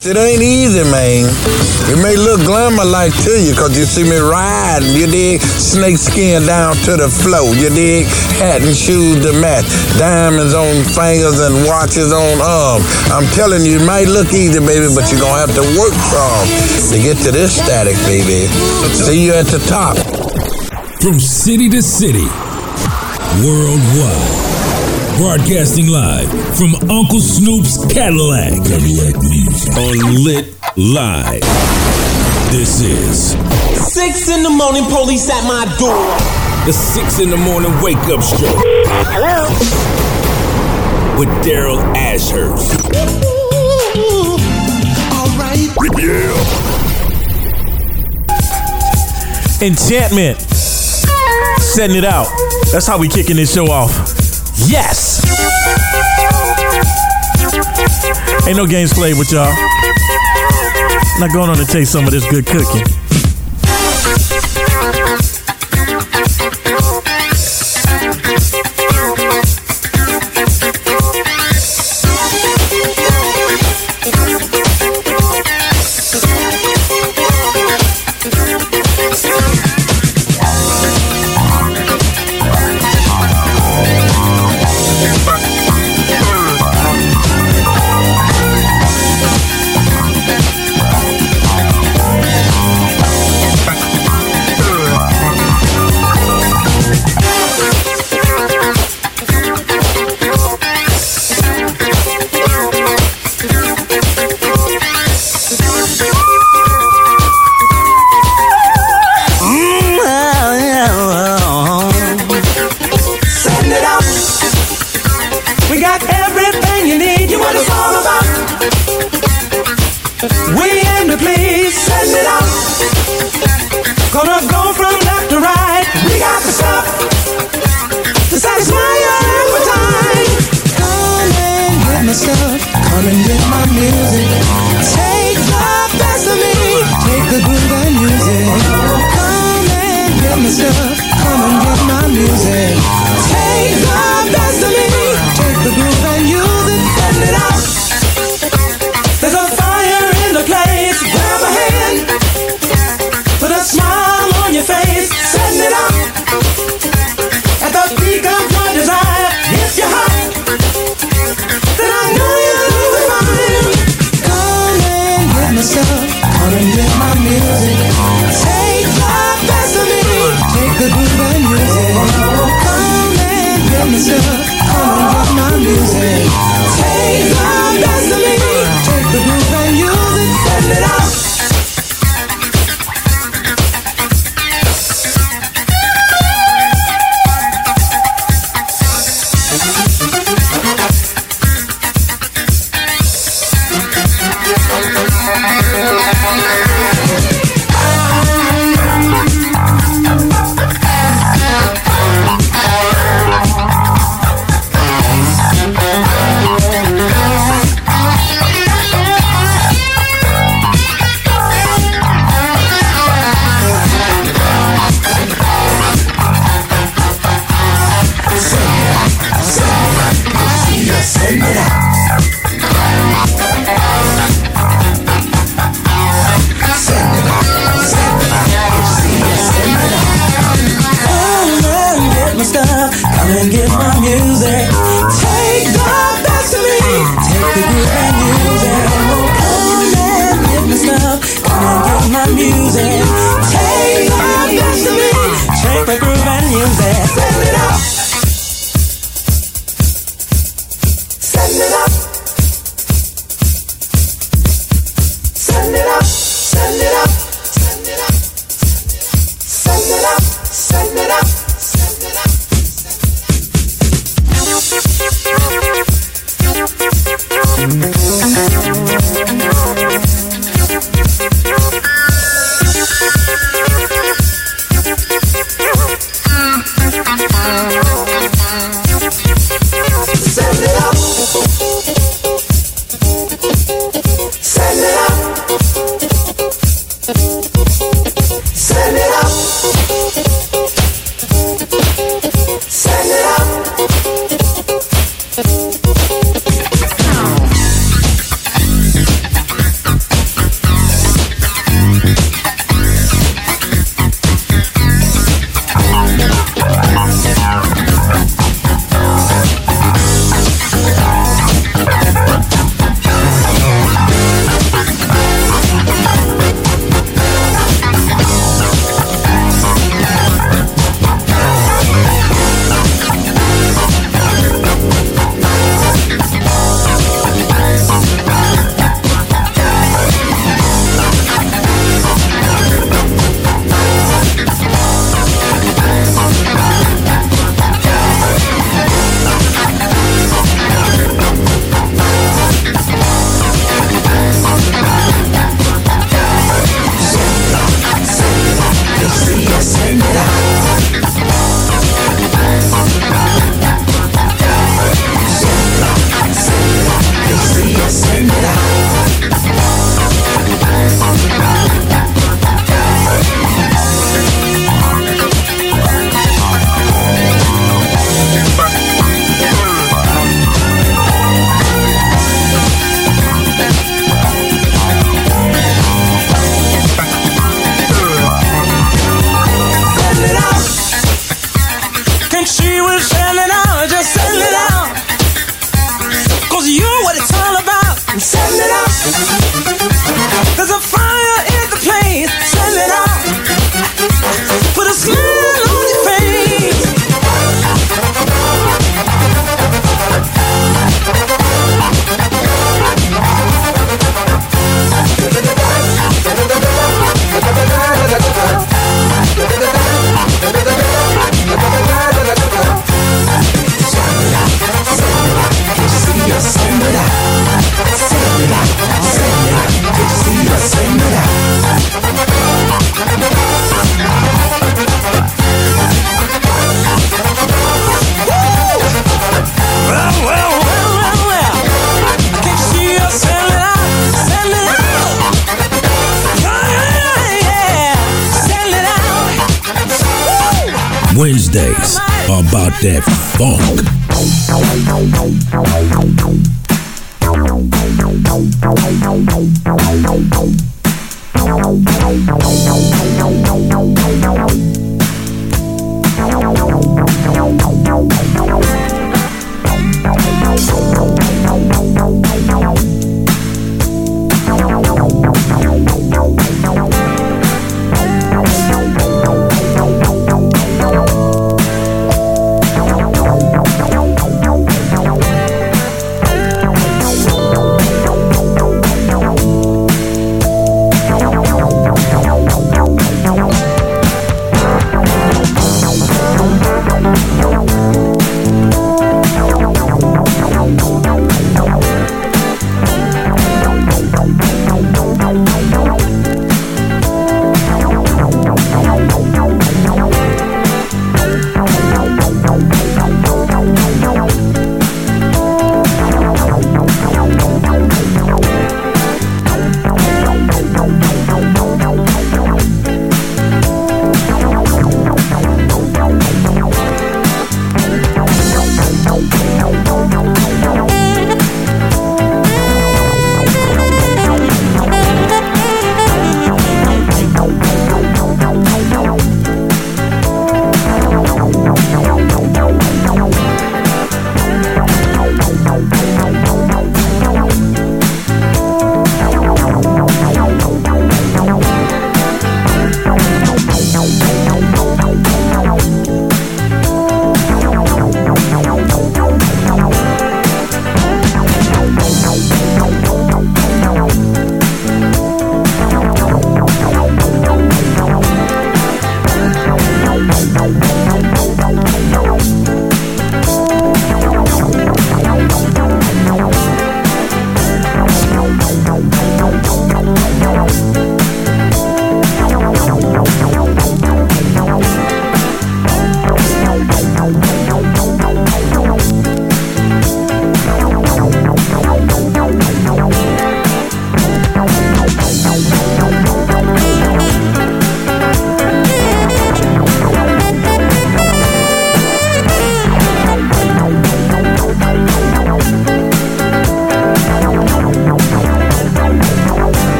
It ain't easy, man. It may look glamour like to you because you see me riding, you dig? Snake skin down to the floor, you dig? Hat and shoes to match, diamonds on fingers and watches on arms. I'm telling you, it might look easy, baby, but you're gonna have to work from to get to this static, baby. See you at the top. From city to city, worldwide. Broadcasting live from Uncle Snoop's Cadillac. Cadillacc Music. On Litt Live. This is Six in the morning, police at my door. the six in the morning wake up show Hello. with Daryl Ashurst. All right. Enchantment. Setting it out. That's how we kicking this show off. Yes. Ain't no games played with y'all. Not going on to taste some of this good cooking. That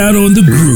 out on the groove.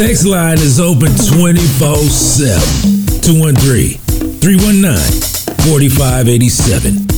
Text line is open 24 7. 213 319 4587.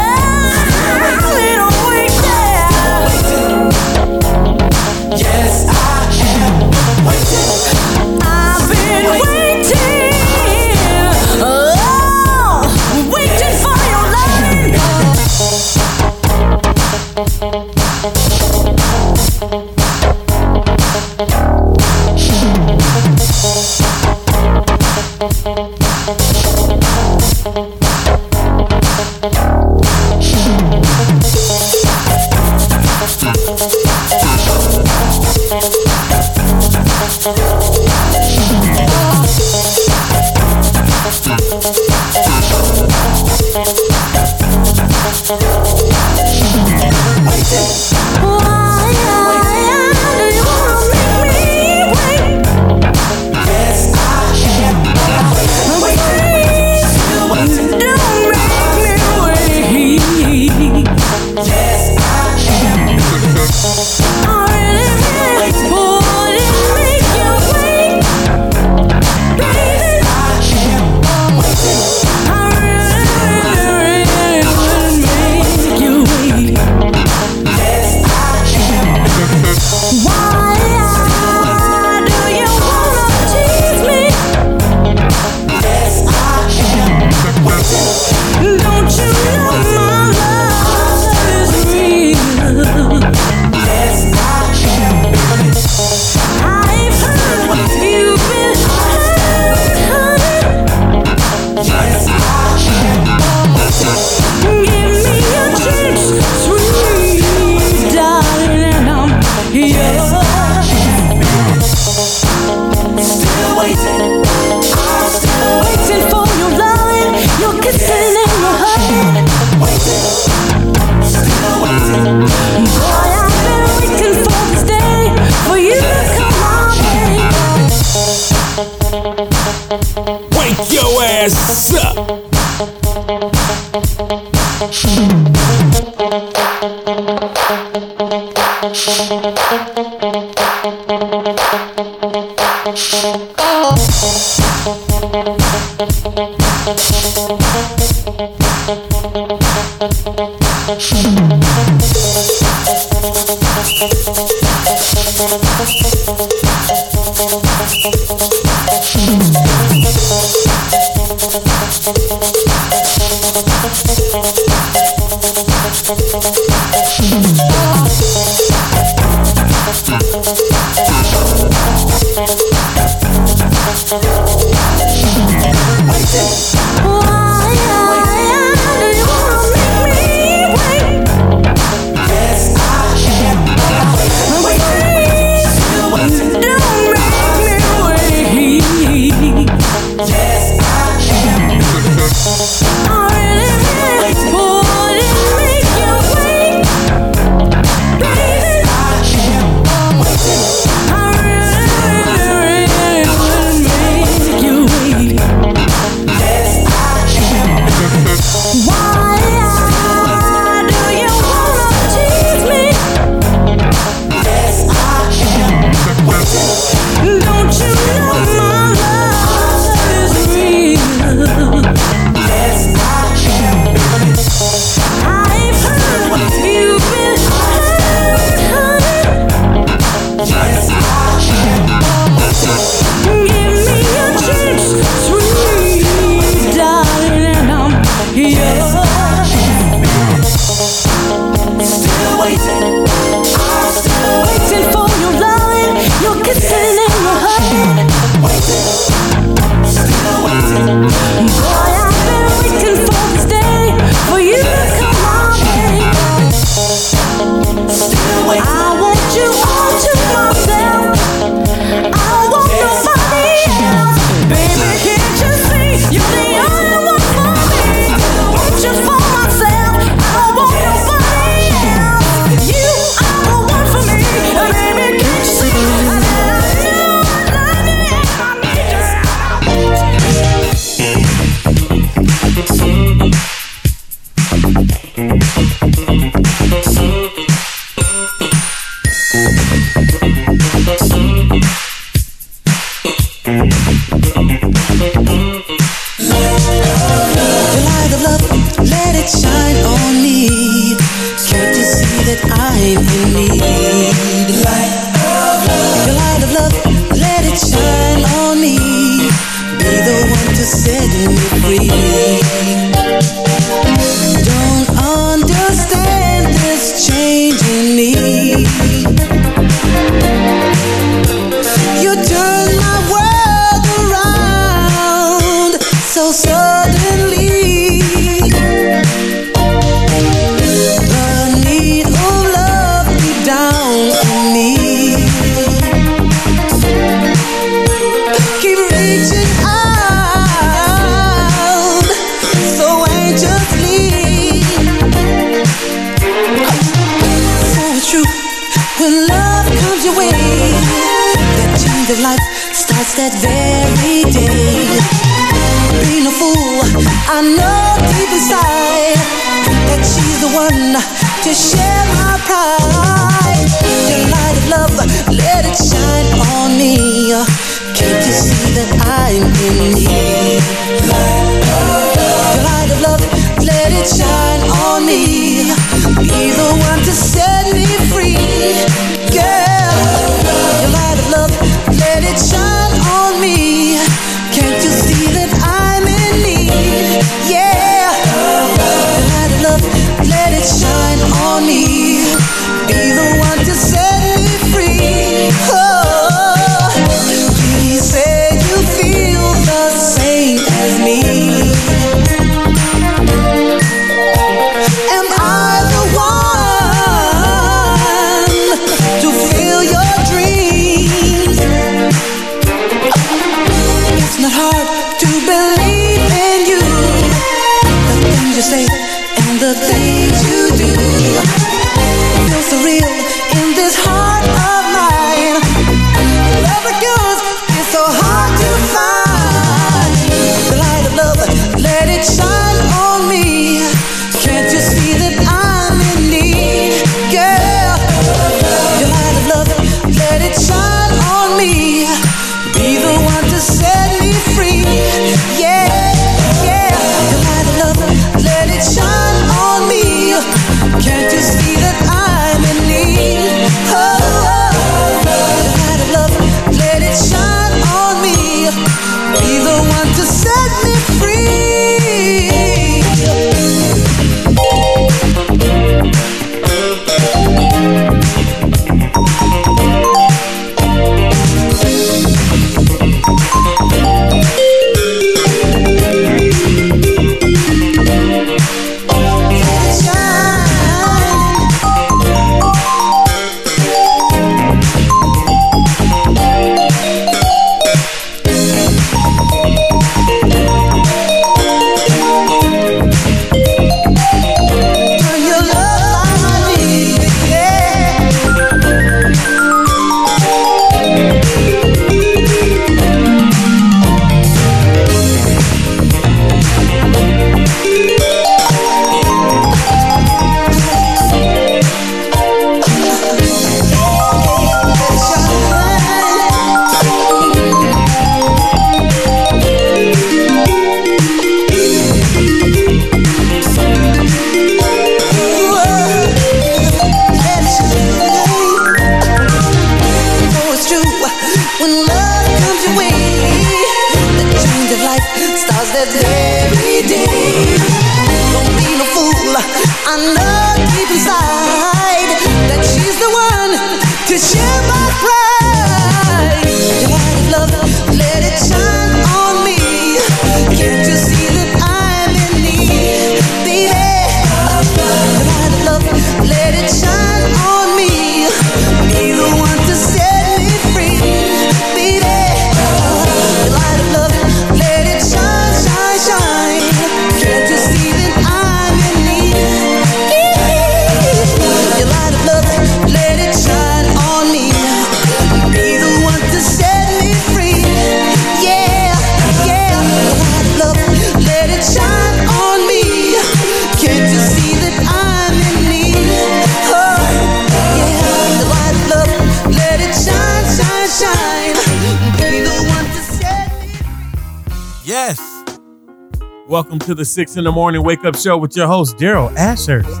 to the six in the morning wake up show with your host, Daryl Ashurst.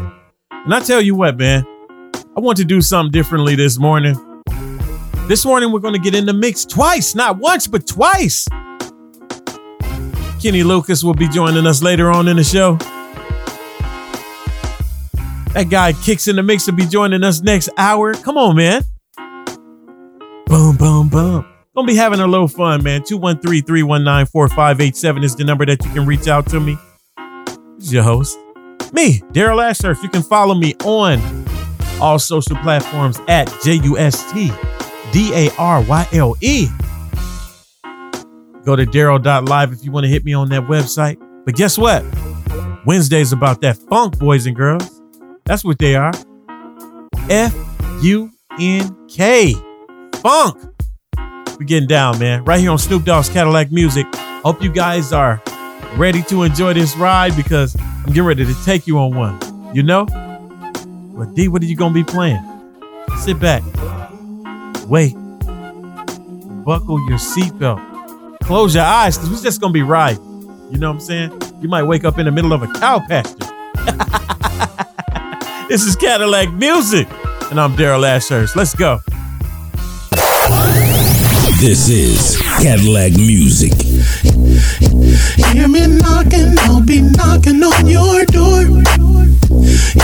And I tell you what, man, I want to do something differently this morning. This morning, we're going to get in the mix twice, not once, but twice. Kenny Lucas will be joining us later on in the show. That guy Kix in the mix will be joining us next hour. Come on, man. Boom, boom, boom. Gonna be having a little fun, man. 213 319 4587 is the number that you can reach out to me. This is your host, me, Daryl Ashurst. You can follow me on all social platforms at J U S T D A R Y L E. Go to Daryl.live if you want to hit me on that website. But guess what? Wednesday's about that funk, boys and girls. That's what they are. F U N K. Funk. We getting down, man. Right here on Snoop Dogg's Cadillacc Music. Hope you guys are ready to enjoy this ride because I'm getting ready to take you on one. You know? But D, what are you gonna be playing? Sit back. Wait. Buckle your seatbelt. Close your eyes, because we're just gonna be riding. You know what I'm saying? You might wake up in the middle of a cow pasture. this is Cadillacc Music, and I'm Daryl Ashurst. Let's go. This is Cadillacc Music. Hear me knocking, I'll be knocking on your door.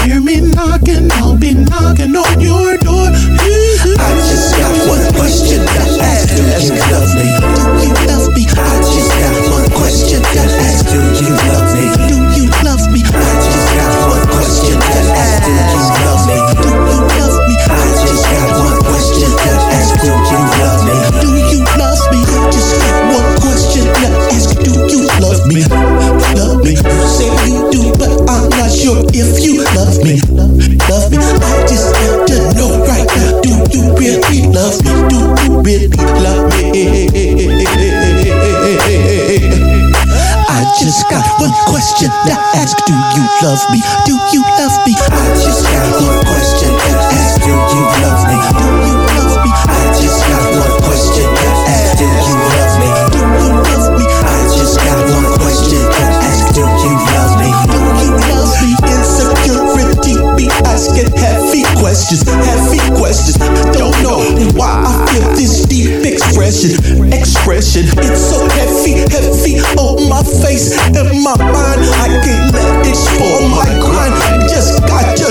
Hear me knocking, I'll be knocking on your door. I just got one question to ask. Do you love me? Do you love me? I just got one question to ask. Do you love me? Do you love me? I just got one question to ask. Do you me? Love me? You say you do, but I'm not sure if you love me. Love me? I just have to know right now. Do you really love me? Do you really love me? I just got one question to ask. Do you love me? Do you love me? I just got one question to ask. Do you love me? Do you love me? I just got one question questions, heavy questions. Don't know why I feel this deep expression, expression. It's so heavy, heavy on my face and my mind. I can't let it spoil my grind. Just got to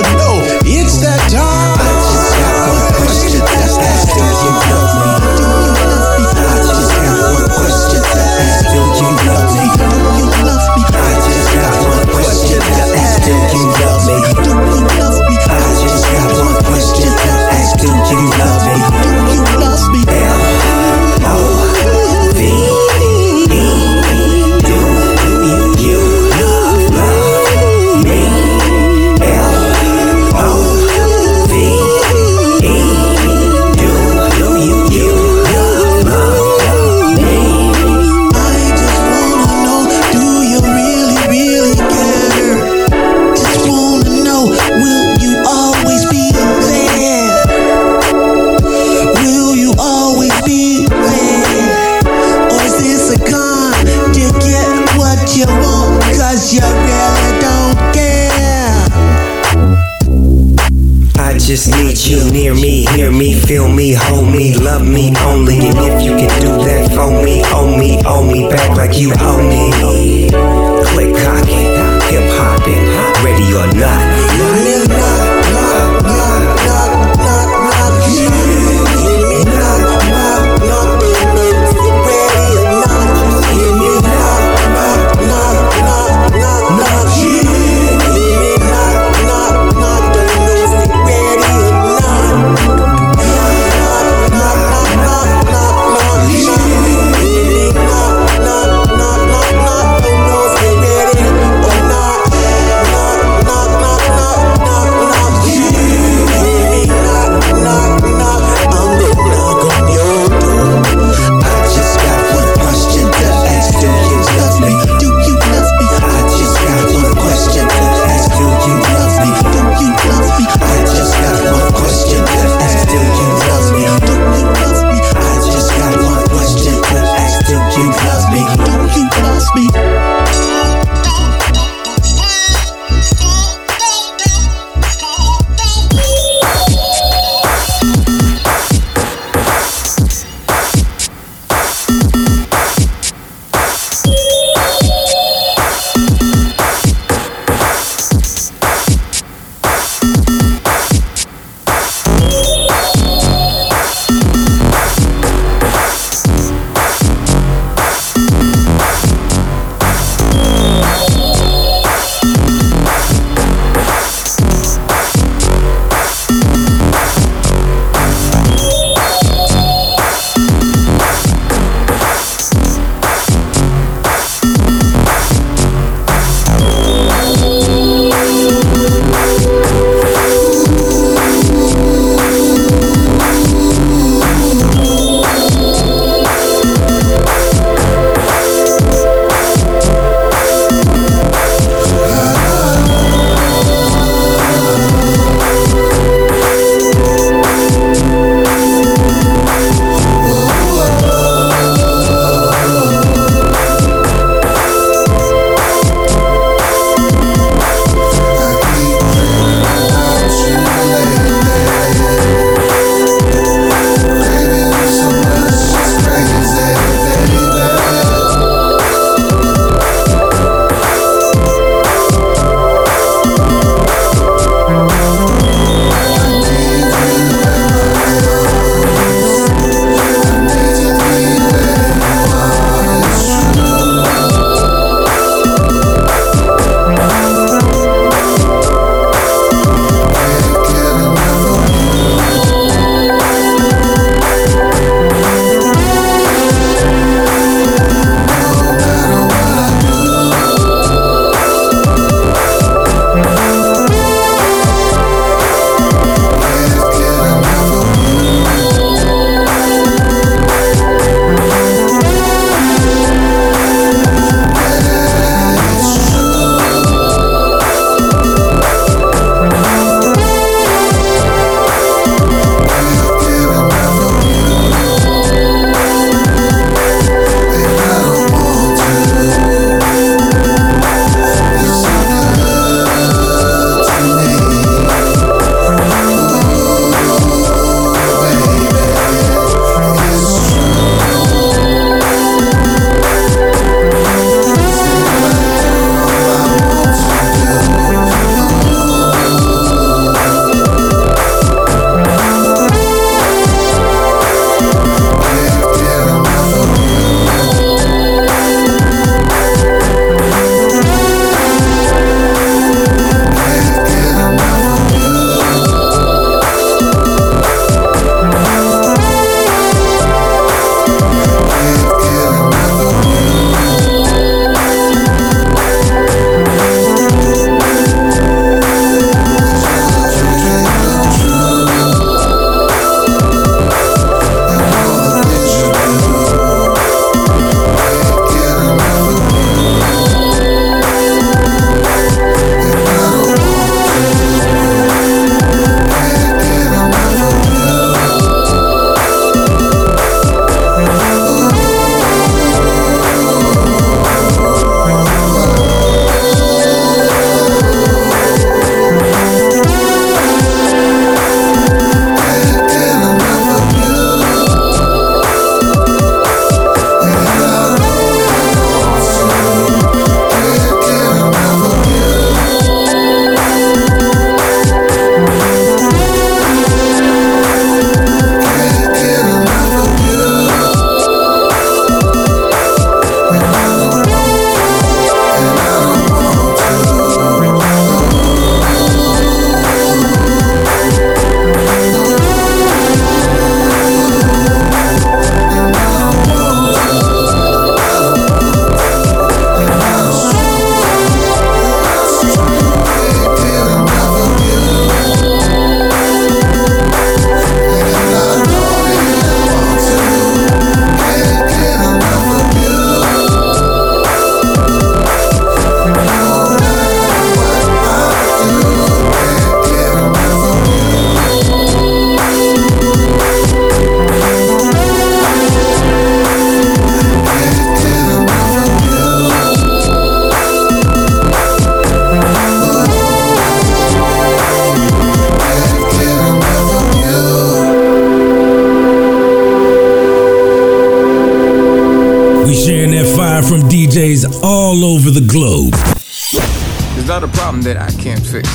something that I can't fix.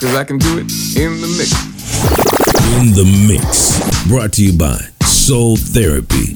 Cause I can do it in the mix. In the mix. Brought to you by Soul Therapy.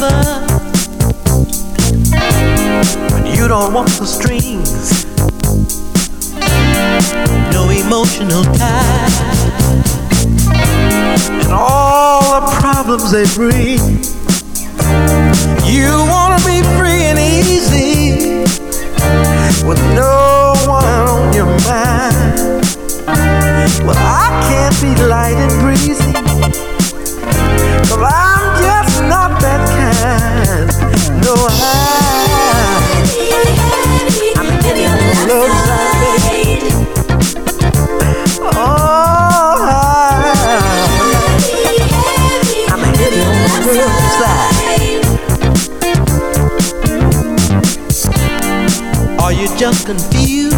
Lover, but you don't want the strings. No emotional tie, and all the problems they bring. You wanna be free and easy with no one on your mind. Well, I can't be light and breezy. But I'm just not that Oh, just confused?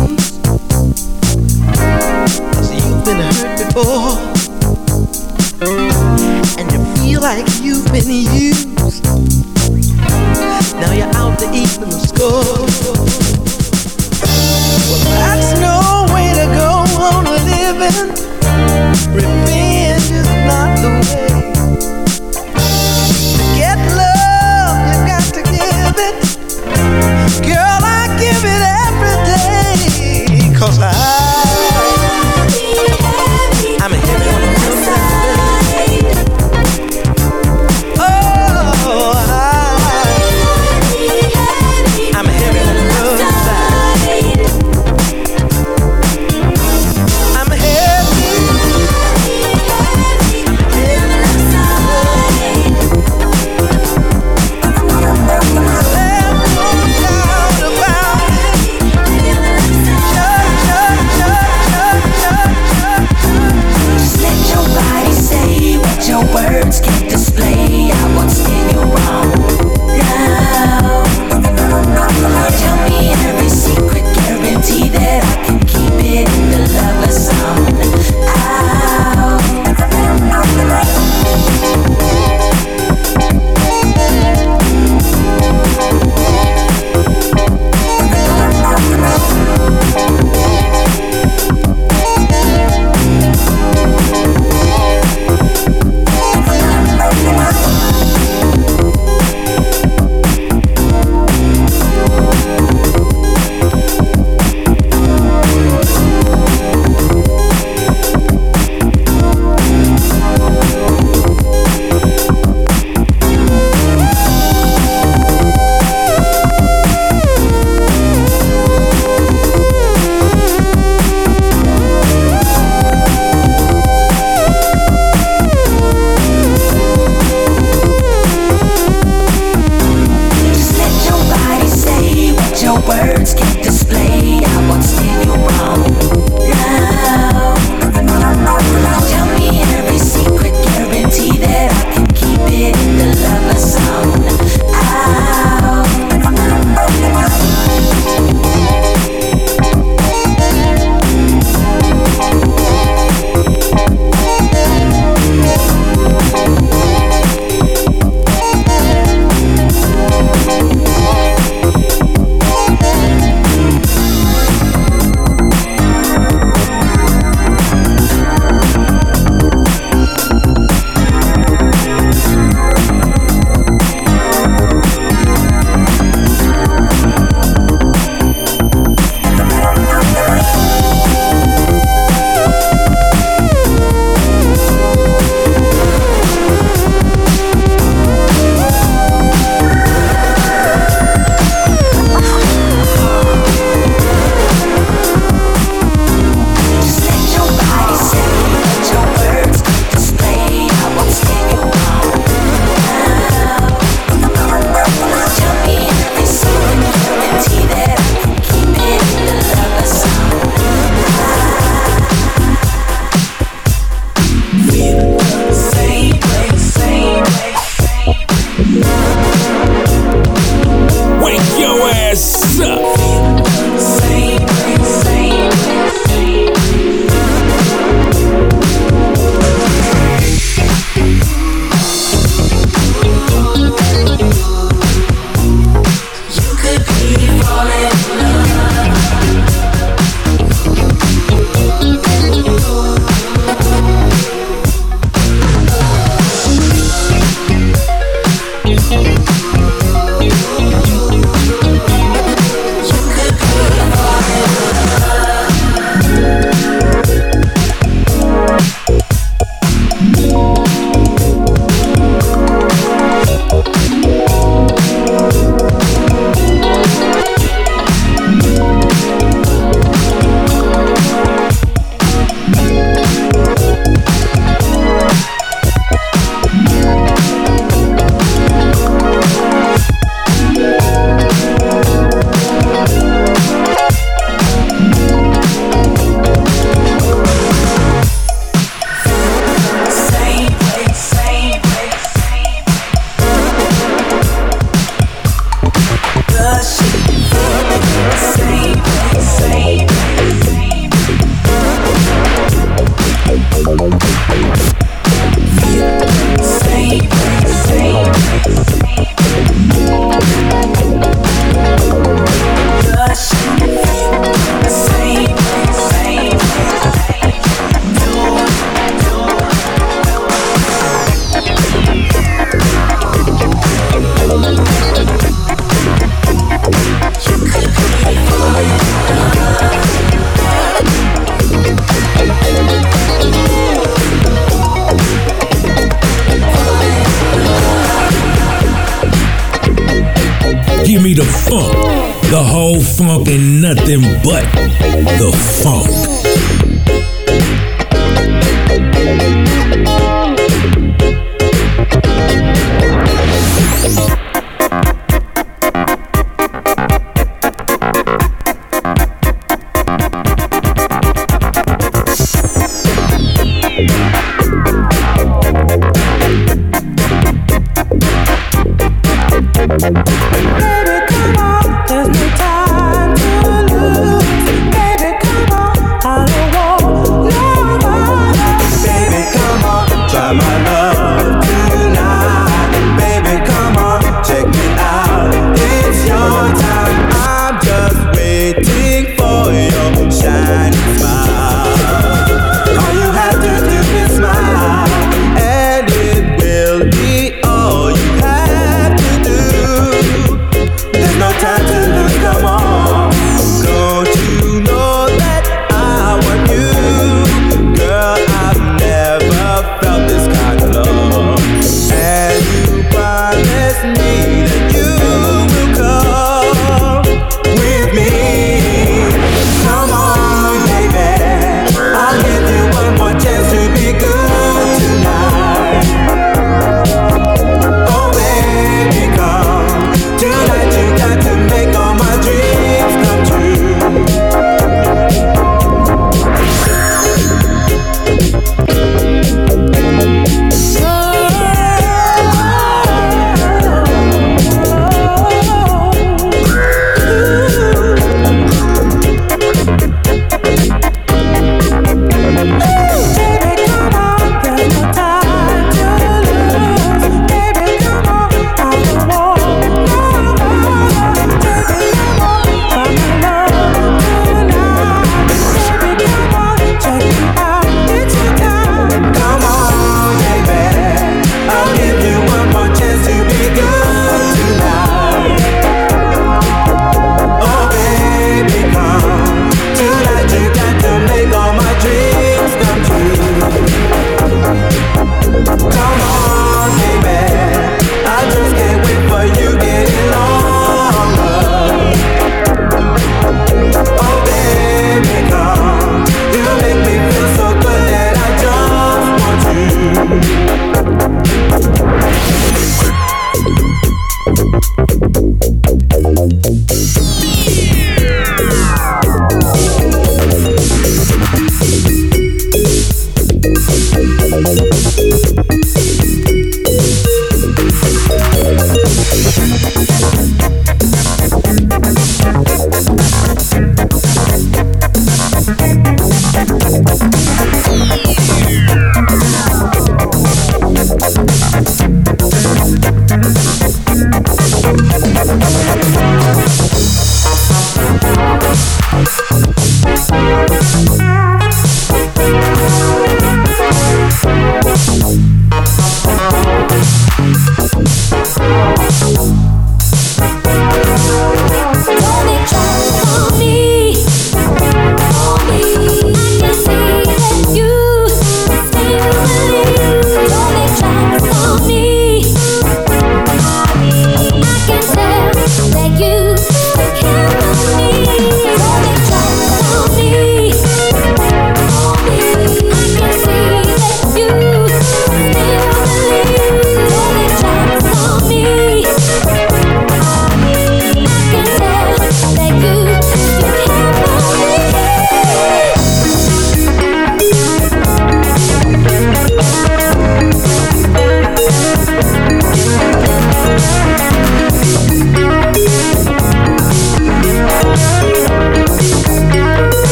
Cause you've been hurt before. And you feel like you've been used. Now you're out to even the score. Well, that's no way to go on living. Revenge is not the way.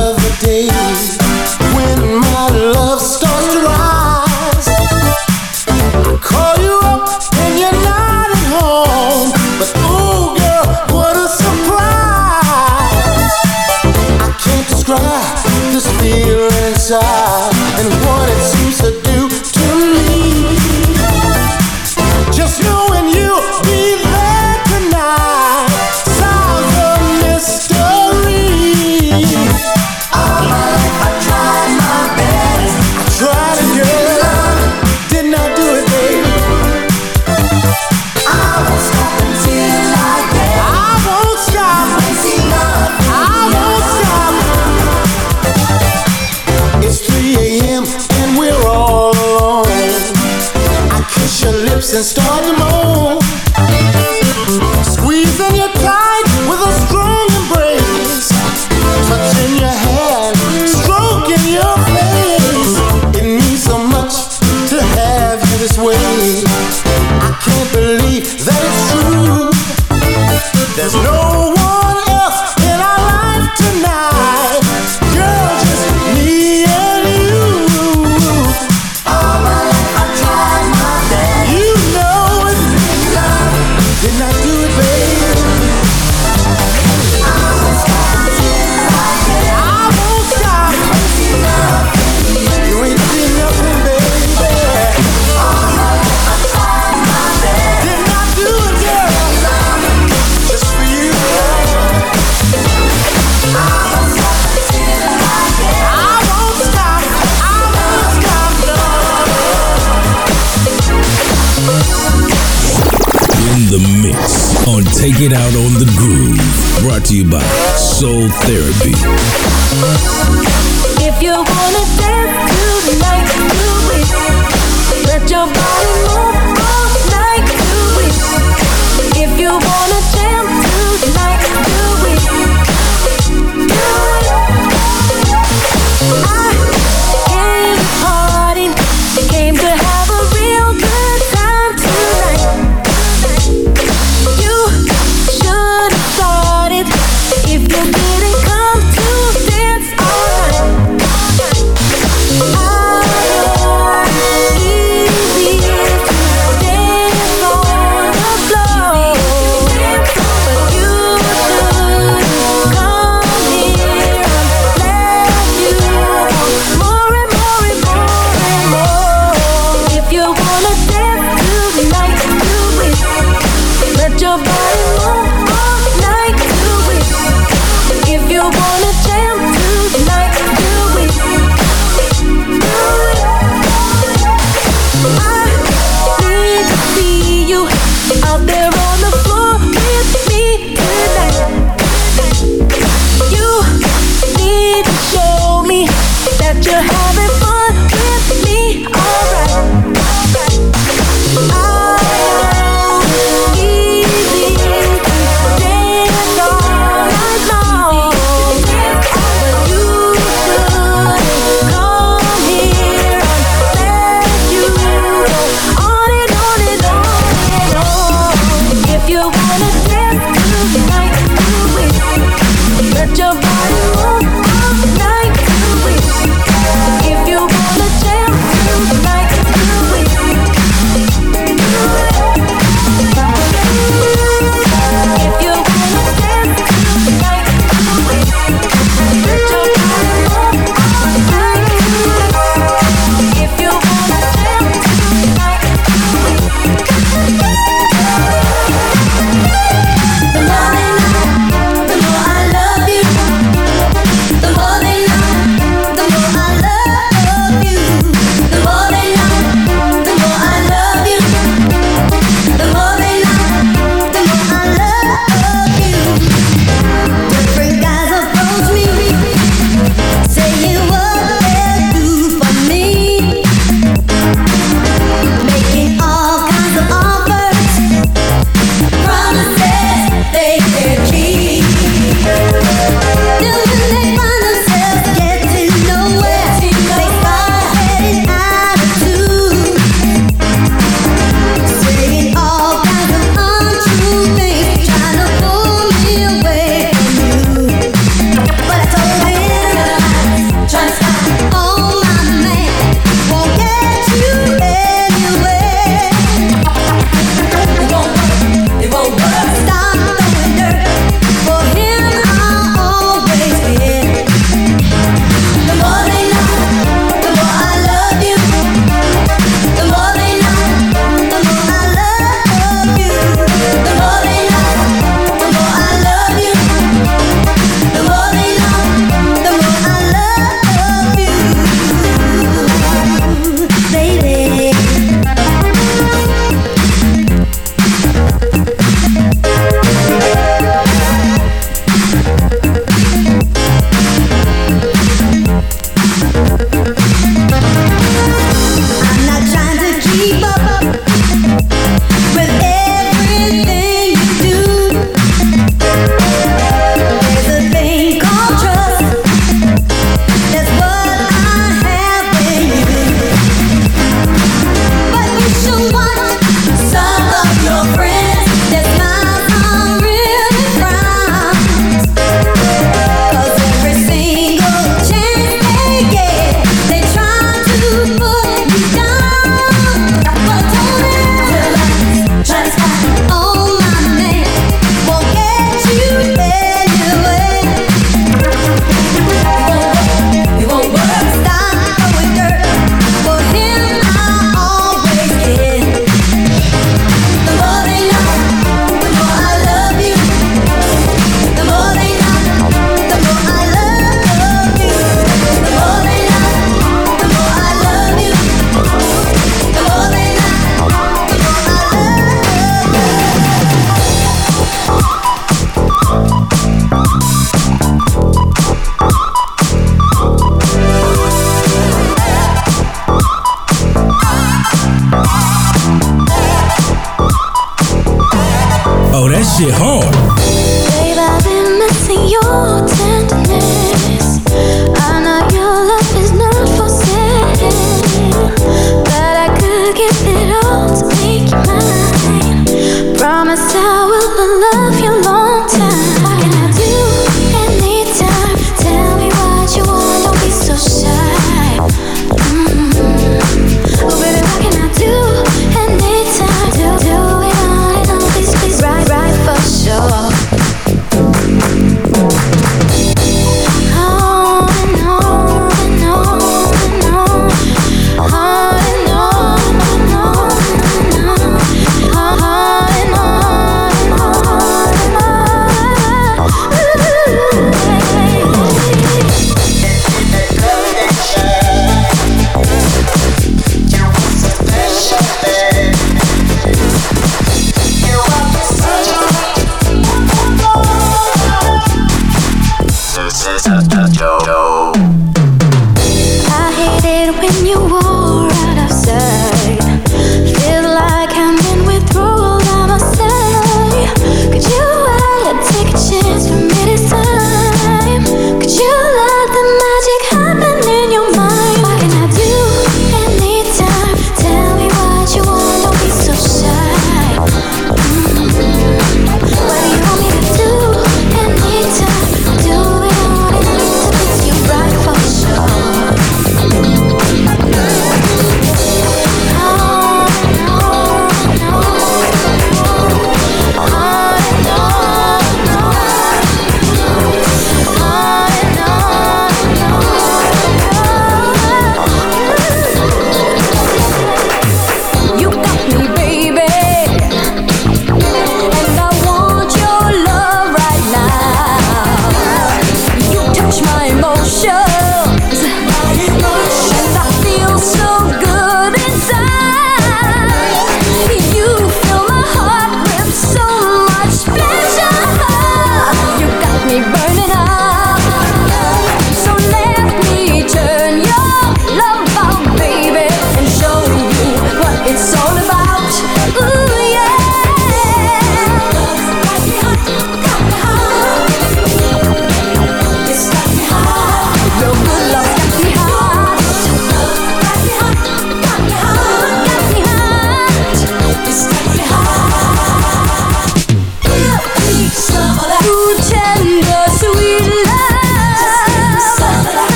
Of Get out on the groove. Brought to you by Soul Therapy. If you wanna dance tonight, do it. Let your body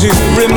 to remember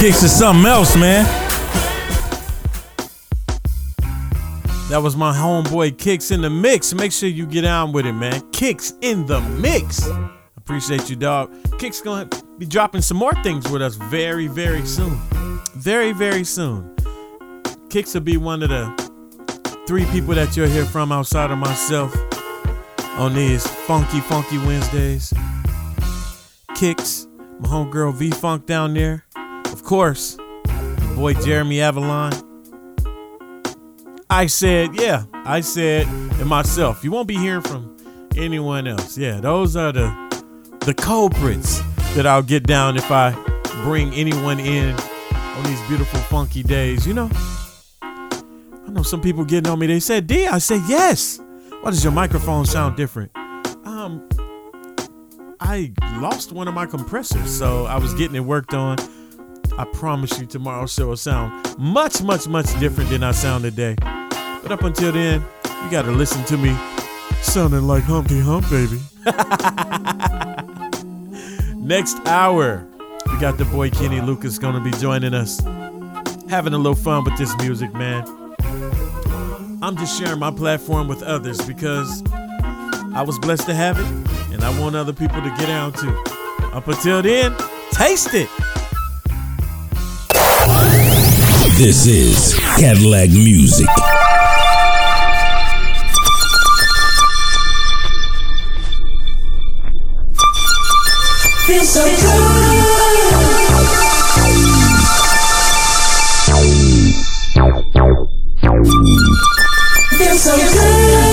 Kix is something else, man. That was my homeboy Kix in the Mix. Make sure you get on with it, man. Kix in the Mix. Appreciate you, dog. Kix gonna be dropping some more things with us very, very soon. Very, very soon. Kix will be one of the three people that you'll hear from outside of myself on these funky, funky Wednesdays. Kix, my homegirl V Funk down there. Course, boy Jeremy Avalon. I said, yeah, I said and myself. You won't be hearing from anyone else. Yeah, those are the the culprits that I'll get down if I bring anyone in on these beautiful funky days. You know, I know some people getting on me. They said, D, I said yes. Why does your microphone sound different? Um, I lost one of my compressors, so I was getting it worked on. I promise you, tomorrow's show will sound much, much, much different than I sound today. But up until then, you got to listen to me sounding like Humpty Hump, baby. Next hour, we got the boy Kenny Lucas to be joining us, having a little fun with this music, man. I'm just sharing my platform with others because I was blessed to have it, and I want other people to get down too. Up until then, taste it. This is Cadillacc Music. Feels so good. Feels so good.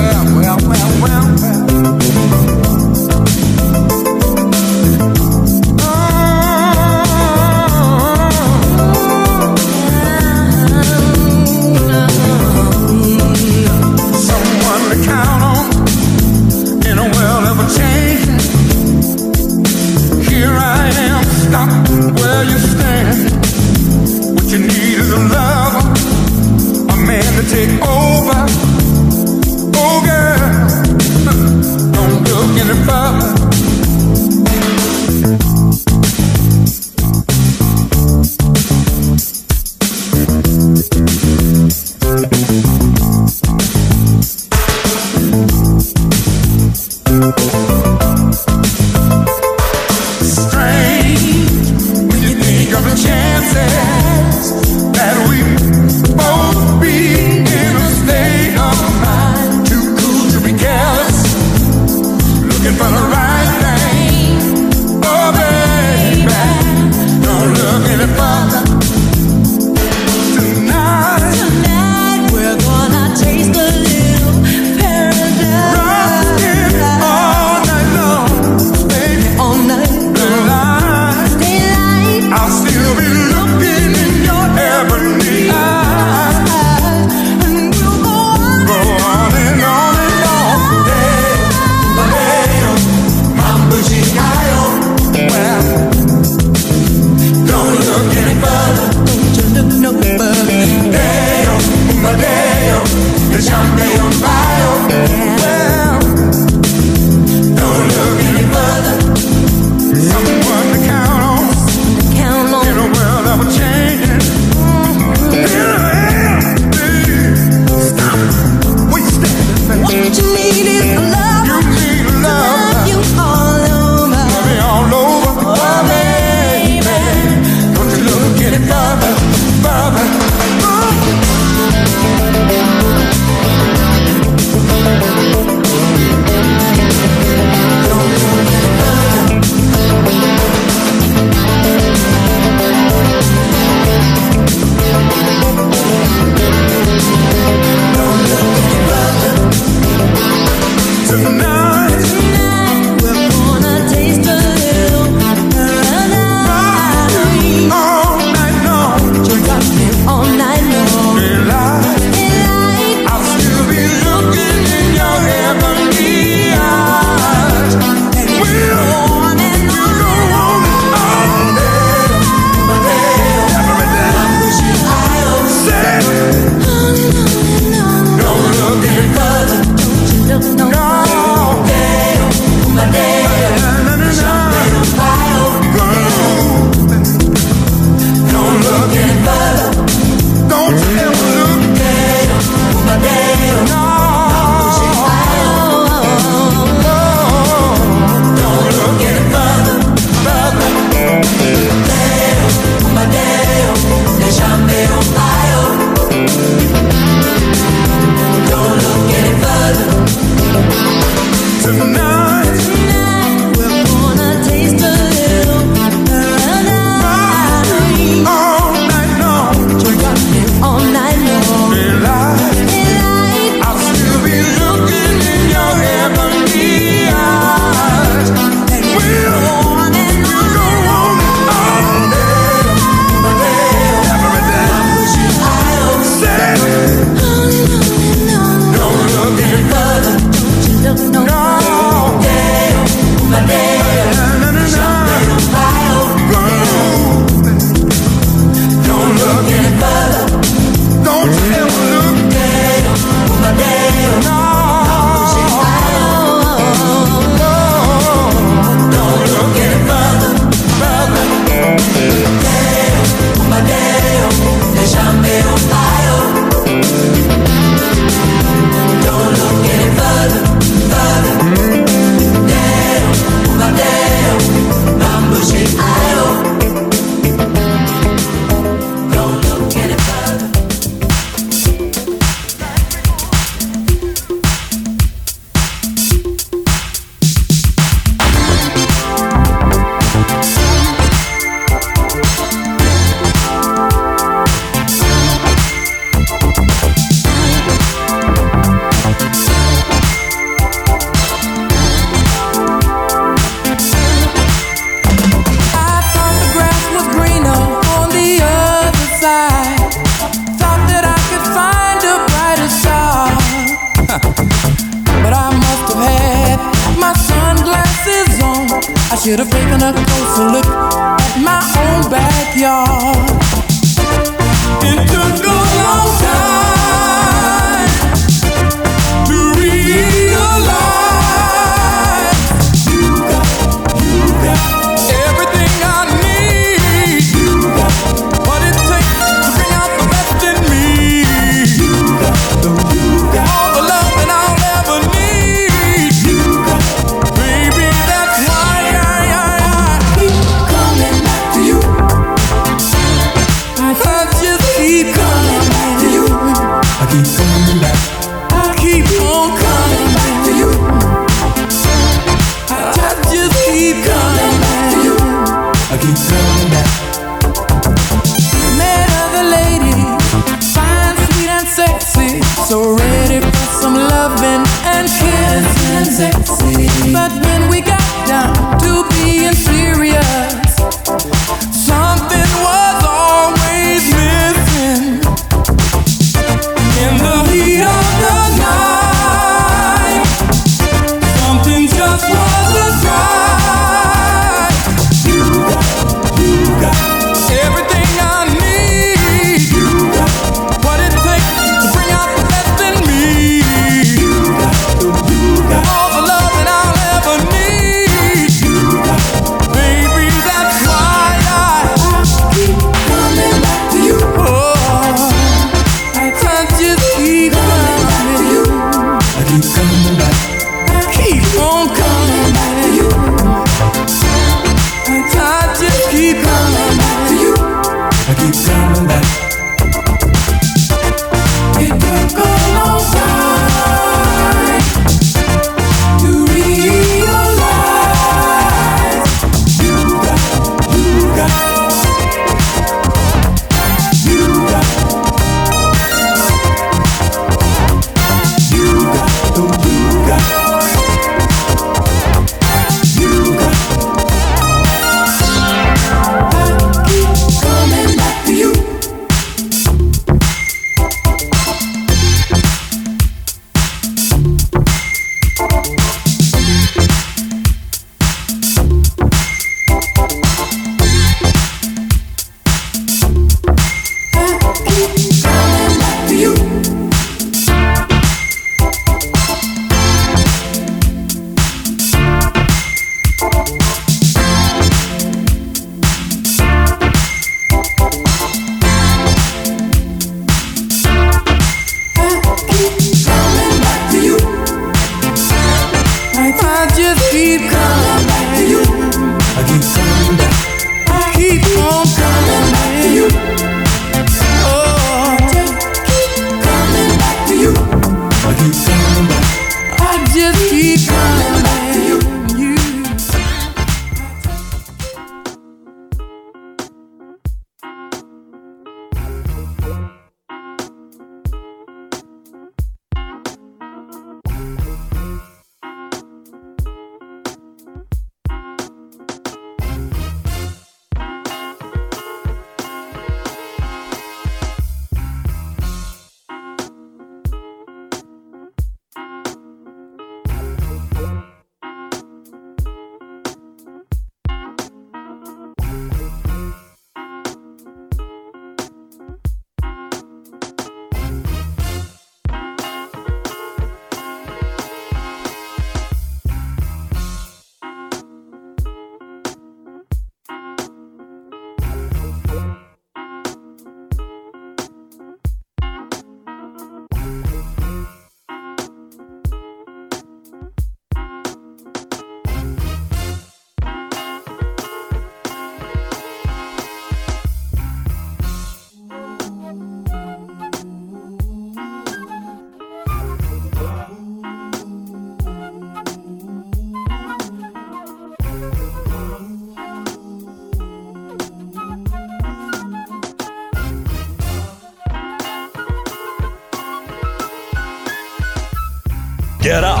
Get up.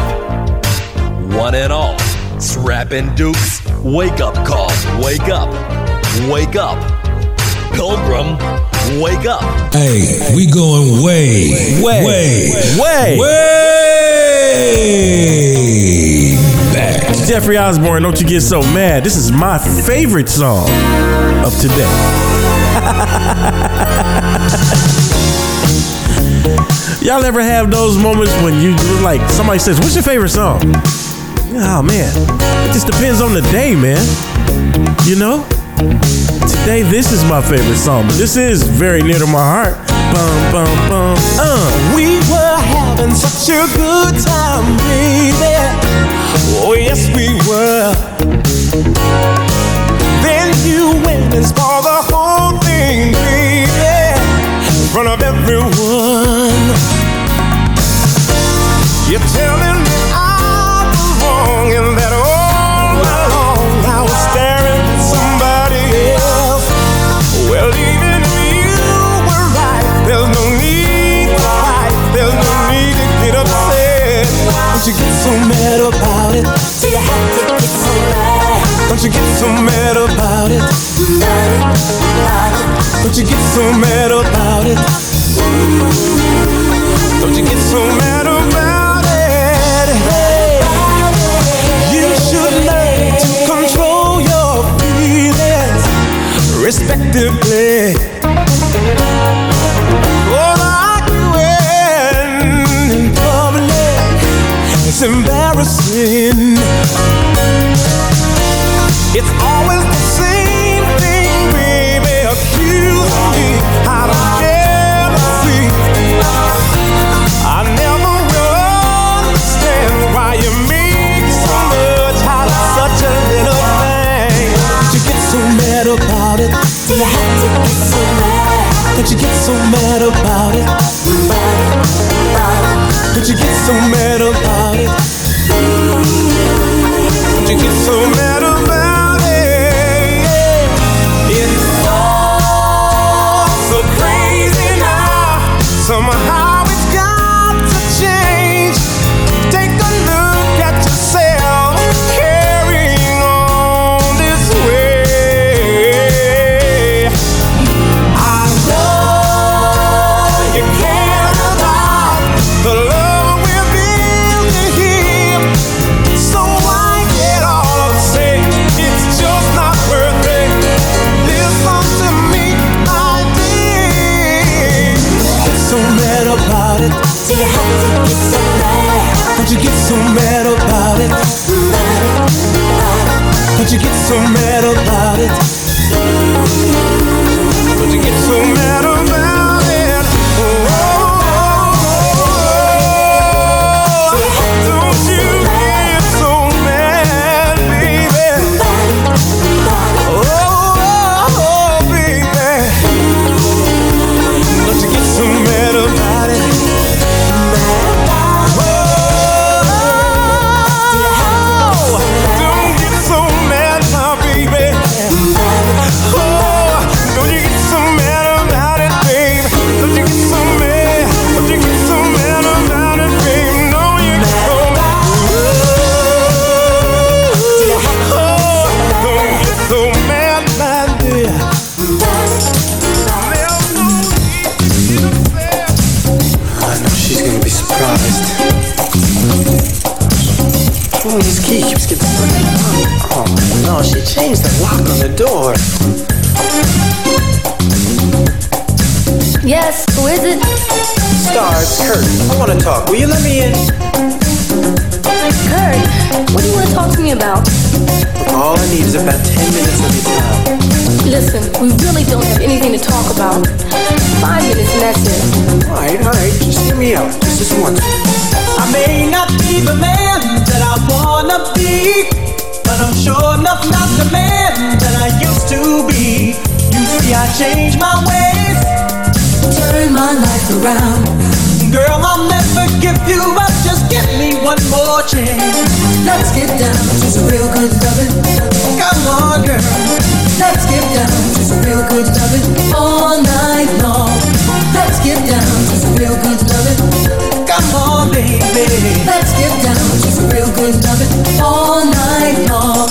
One and all. Strapping Dukes. Wake up call. Wake up. Wake up. Pilgrim. Wake up. Hey, we going way, way, way, way, way, back. Jeffrey Osborne, don't you get so mad. This is my favorite song of today. Y'all ever have those moments when you like somebody says, "What's your favorite song?" Oh man, it just depends on the day, man. You know, today this is my favorite song. This is very near to my heart. Bum bum bum. Uh. We were having such a good time, baby. Oh yes, we were. Then you went and spoiled the whole thing. Baby everyone. You're telling me I'm wrong and that all along I was staring at somebody else. Well, even if you were right, there's no need to fight. There's no need to get upset. Don't you get so mad about it? Do you have to get so mad? Don't you get so mad about it? About about it. Don't you get so mad about it? Same thing, baby. Accusing me out of jealousy. You have to get so mad? Don't you get so mad about it? Don't you get so mad about it? Don't you get so mad about Don't you get so mad about it? Don't you get so mad about it? Don't you get so mad about no, she changed the lock on the door. Yes, who is it? Star, it's Kurt. I want to talk. Will you let me in? Kurt, what do you want to talk to me about? All I need is about 10 minutes of your time. Listen, we really don't have anything to talk about. Five minutes and that's it. Alright, alright, just hear me out. Just this once. I may not be the man that I wanna be, but I'm sure enough not the man that I used to be. You see, I changed my ways, turn my life around. Girl, I'll never give you up. Just give me one more chance. Let's get down to some real good loving. Come on, girl. Let's get down to some real good loving all night long. Let's get down to some real good loving. Come on, baby. Let's get down to some real good loving all night long.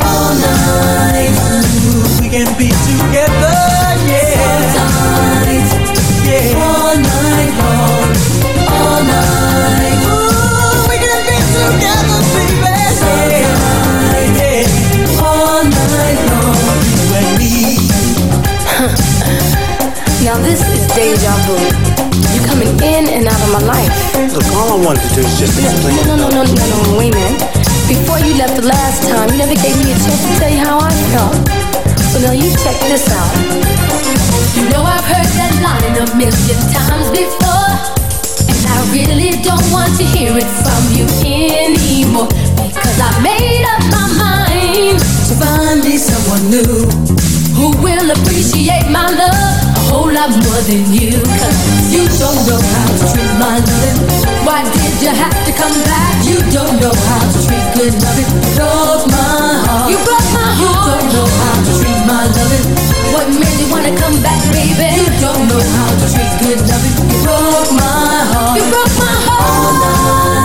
All night. Ooh, we can be together, yeah. All night, Yeah. All night long. All night. Explain. No, no, no, no, no, no, wait a. Before you left the last time, you never gave me a chance to tell you how I felt. So now you check this out. You know I've heard that line a million times before And I really don't want to hear it from you anymore Because I made up my mind To find me someone new Who will appreciate my love whole lot more than you Cause You don't know how to treat my loving. why did you have to come back? You don't know how to treat good loving. Broke my heart. You broke my heart You don't know how to treat my loving. What made you wanna come back, baby? You don't know how to treat good loving. You broke my heart. You broke my heart,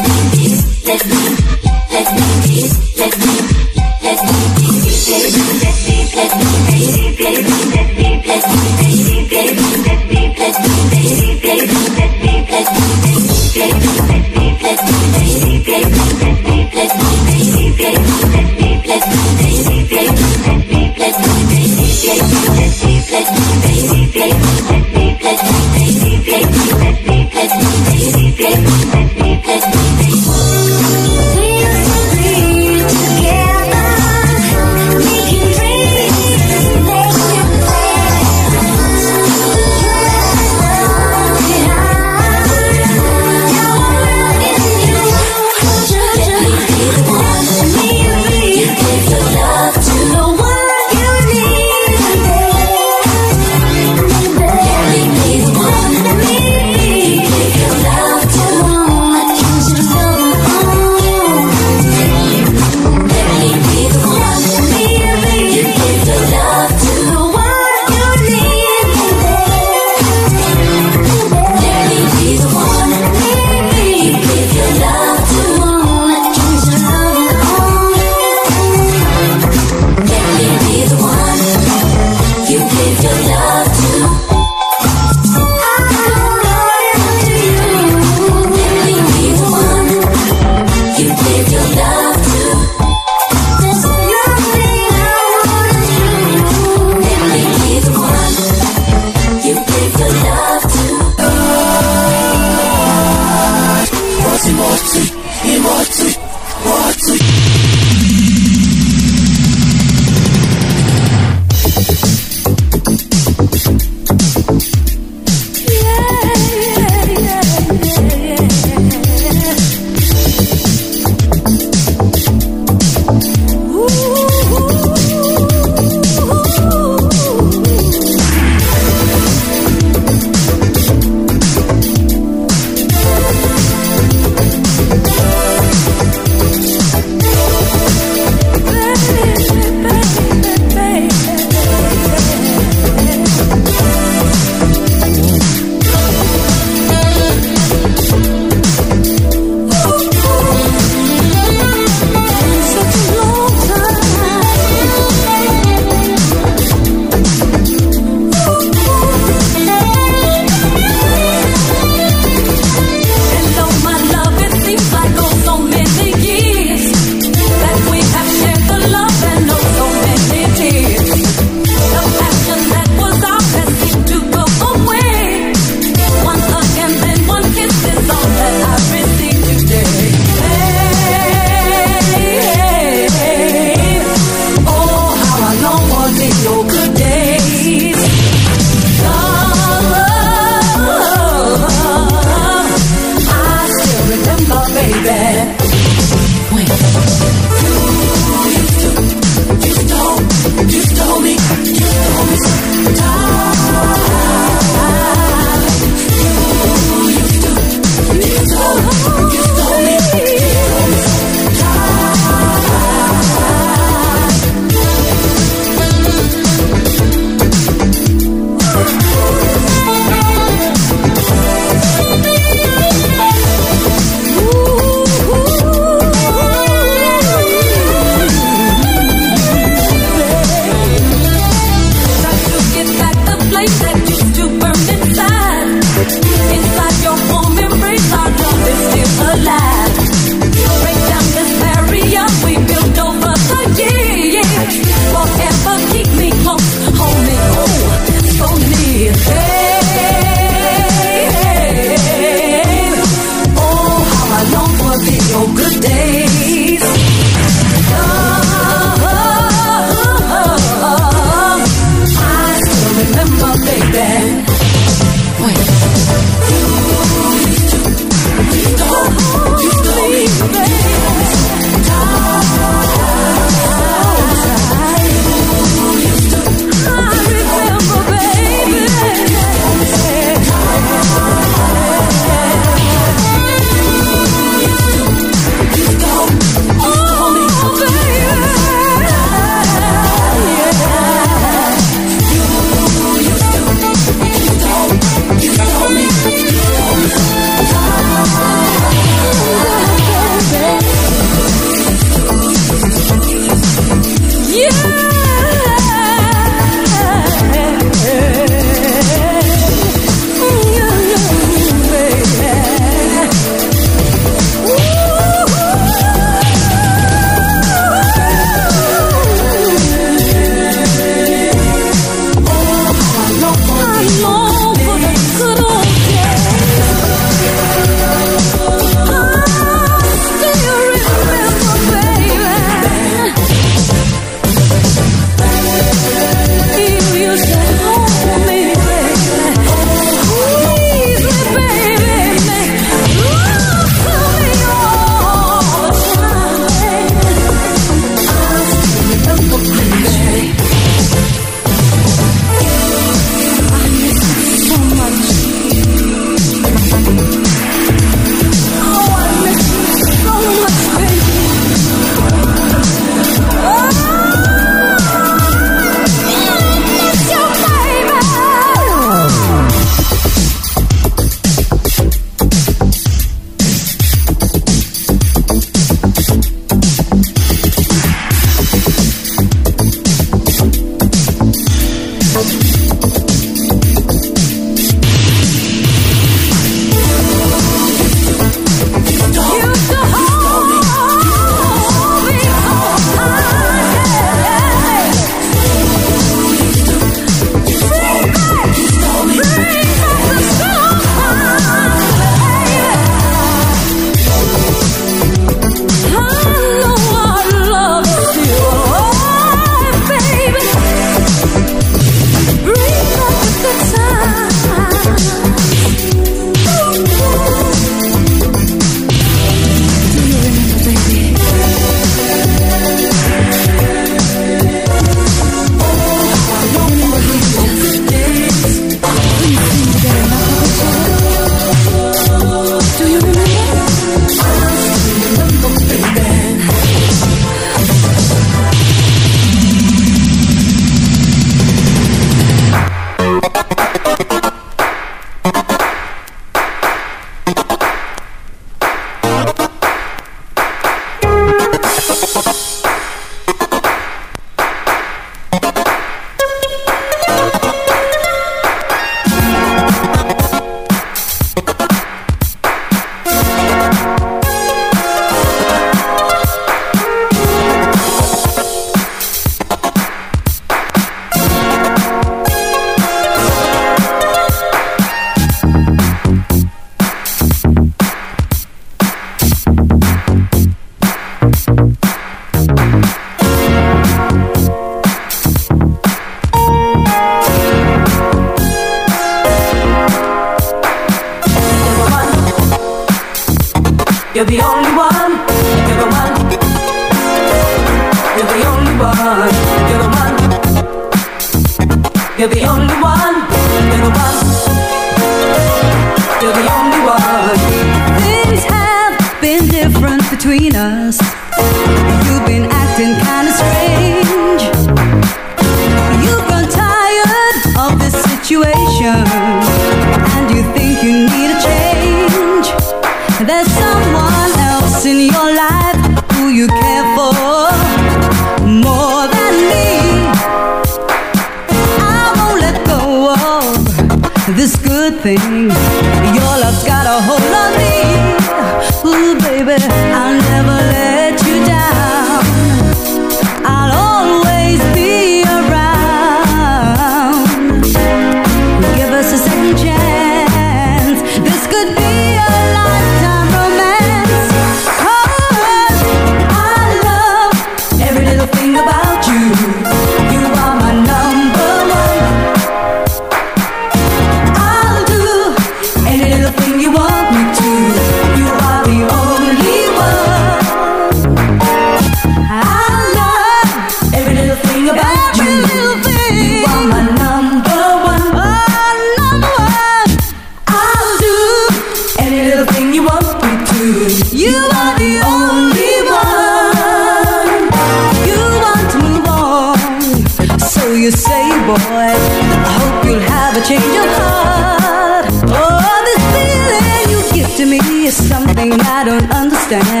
I don't understand.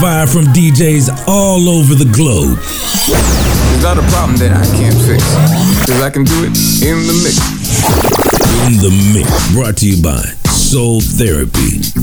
Fire from DJs all over the globe. It's not a problem that I can't fix. Cause I can do it in the mix. In the mix, brought to you by Soul Therapy.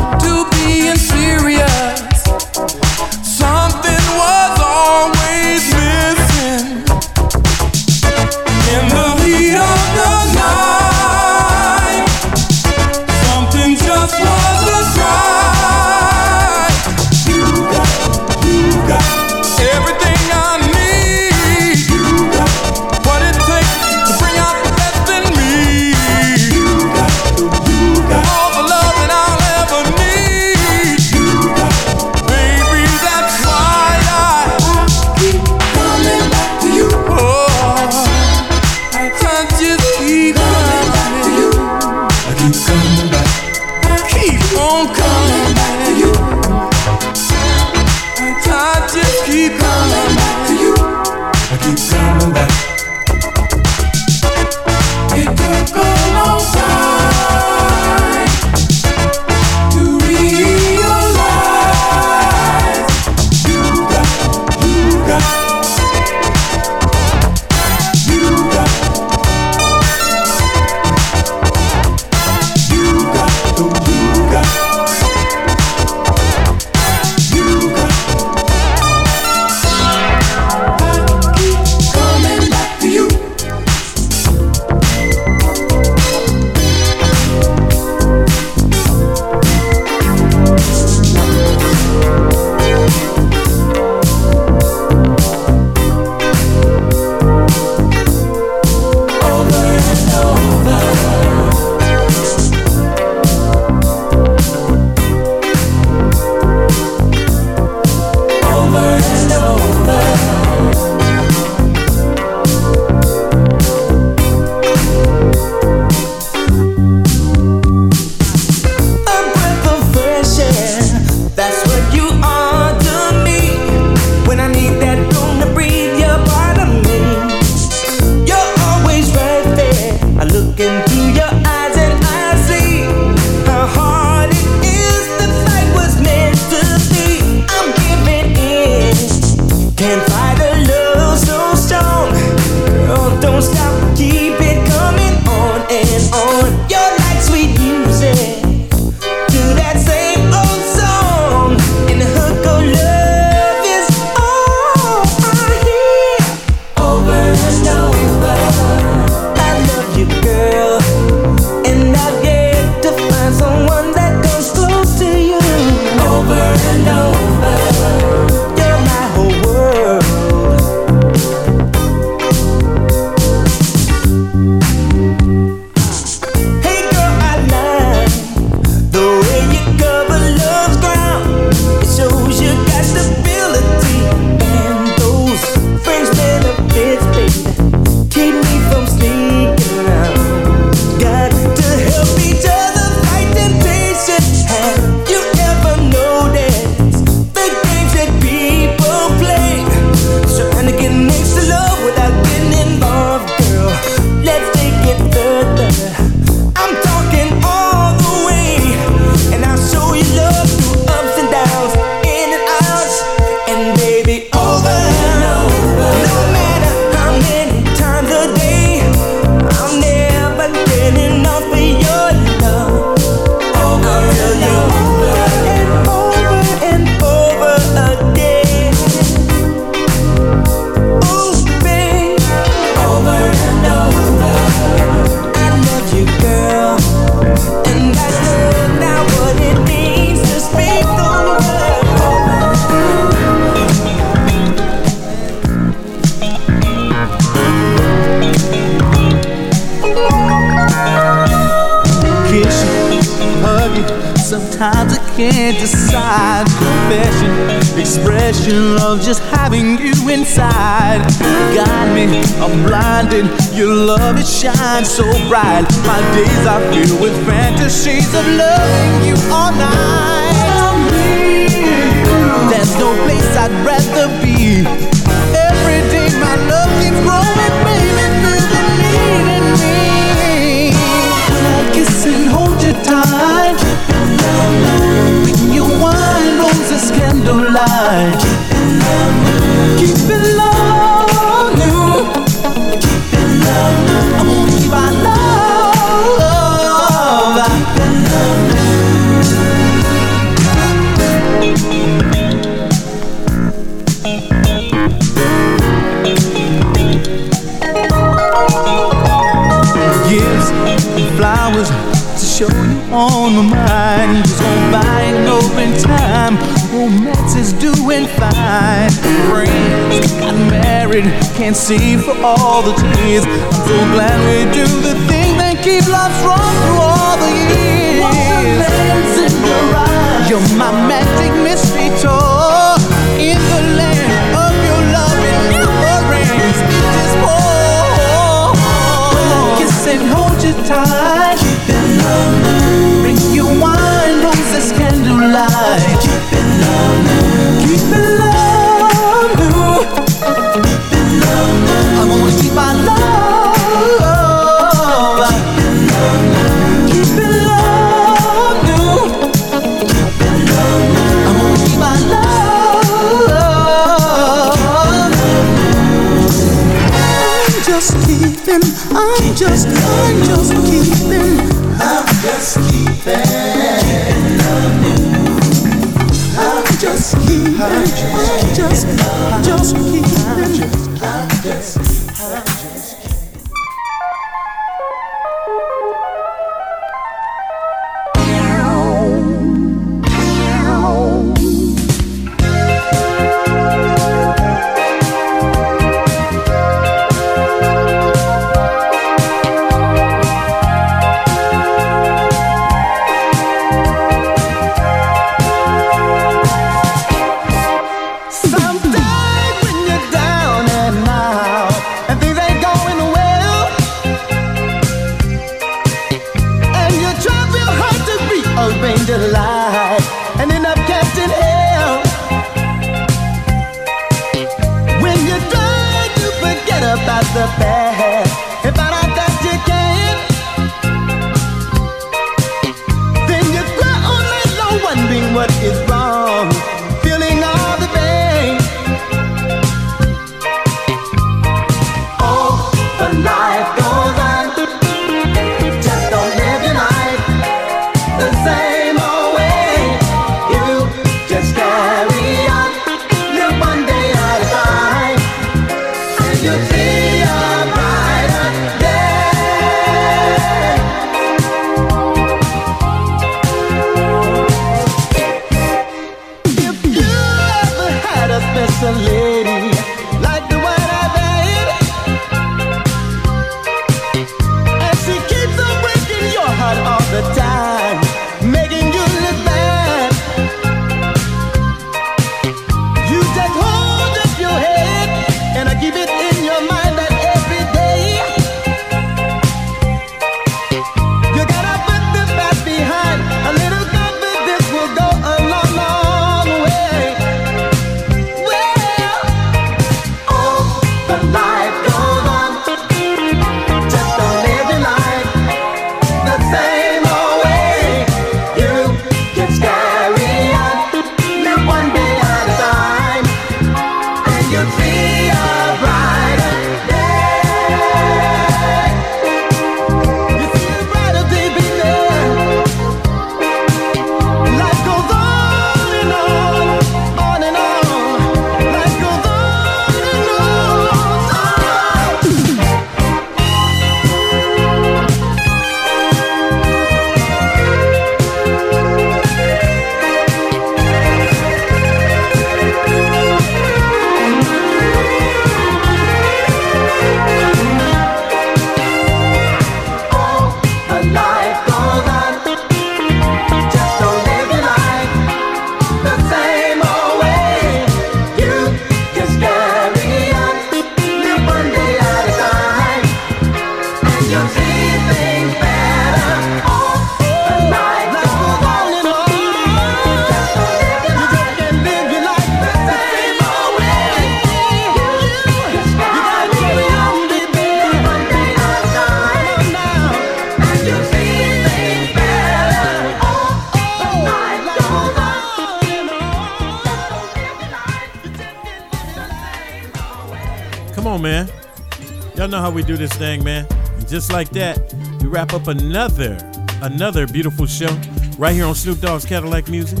This thing, man. And just like that, we wrap up another, another beautiful show right here on Snoop Dogg's Cadillacc Music.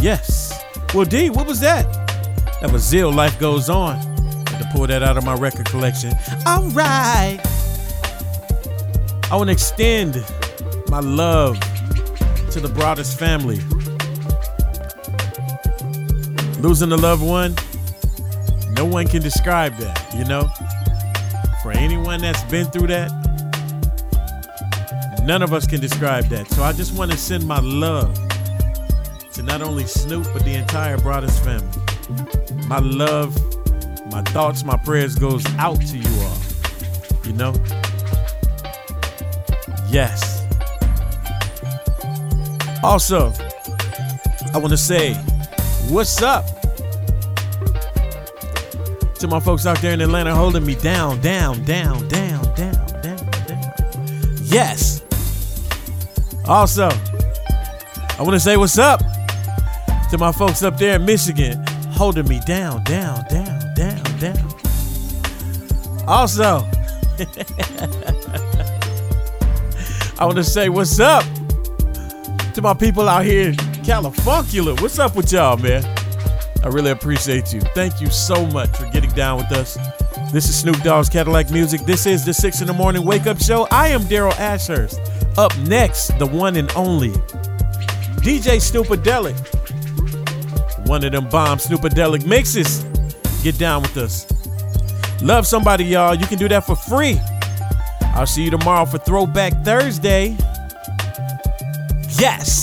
Yes. Well, D, what was that? That was Zeal Life Goes On. Had to pull that out of my record collection. All right. I want to extend my love to the Broadus family. Losing a loved one, no one can describe that, you know? Anyone that's been through that, none of us can describe that. So I just want to send my love to not only Snoop, but the entire Broadus family. My love, my thoughts, my prayers goes out to you all. You know? Yes. Also, I want to say, what's up to my folks out there in Atlanta holding me down, down, down, down, down, down, down. Yes. Also, I want to say what's up to my folks up there in Michigan holding me down, down, down, down, down. Also, I want to say what's up to my people out here in California. What's up with y'all, man? I really appreciate you. Thank you so much down with us. This is Snoop Dogg's Cadillacc Music. This is the six in the morning wake up show. I am Daryl Ashurst. Up next, the one and only DJ Snoopadelic. One of them bomb Snoopadelic mixes. Get down with us. Love somebody, y'all. You can do that for free. I'll see you tomorrow for Throwback Thursday. Yes.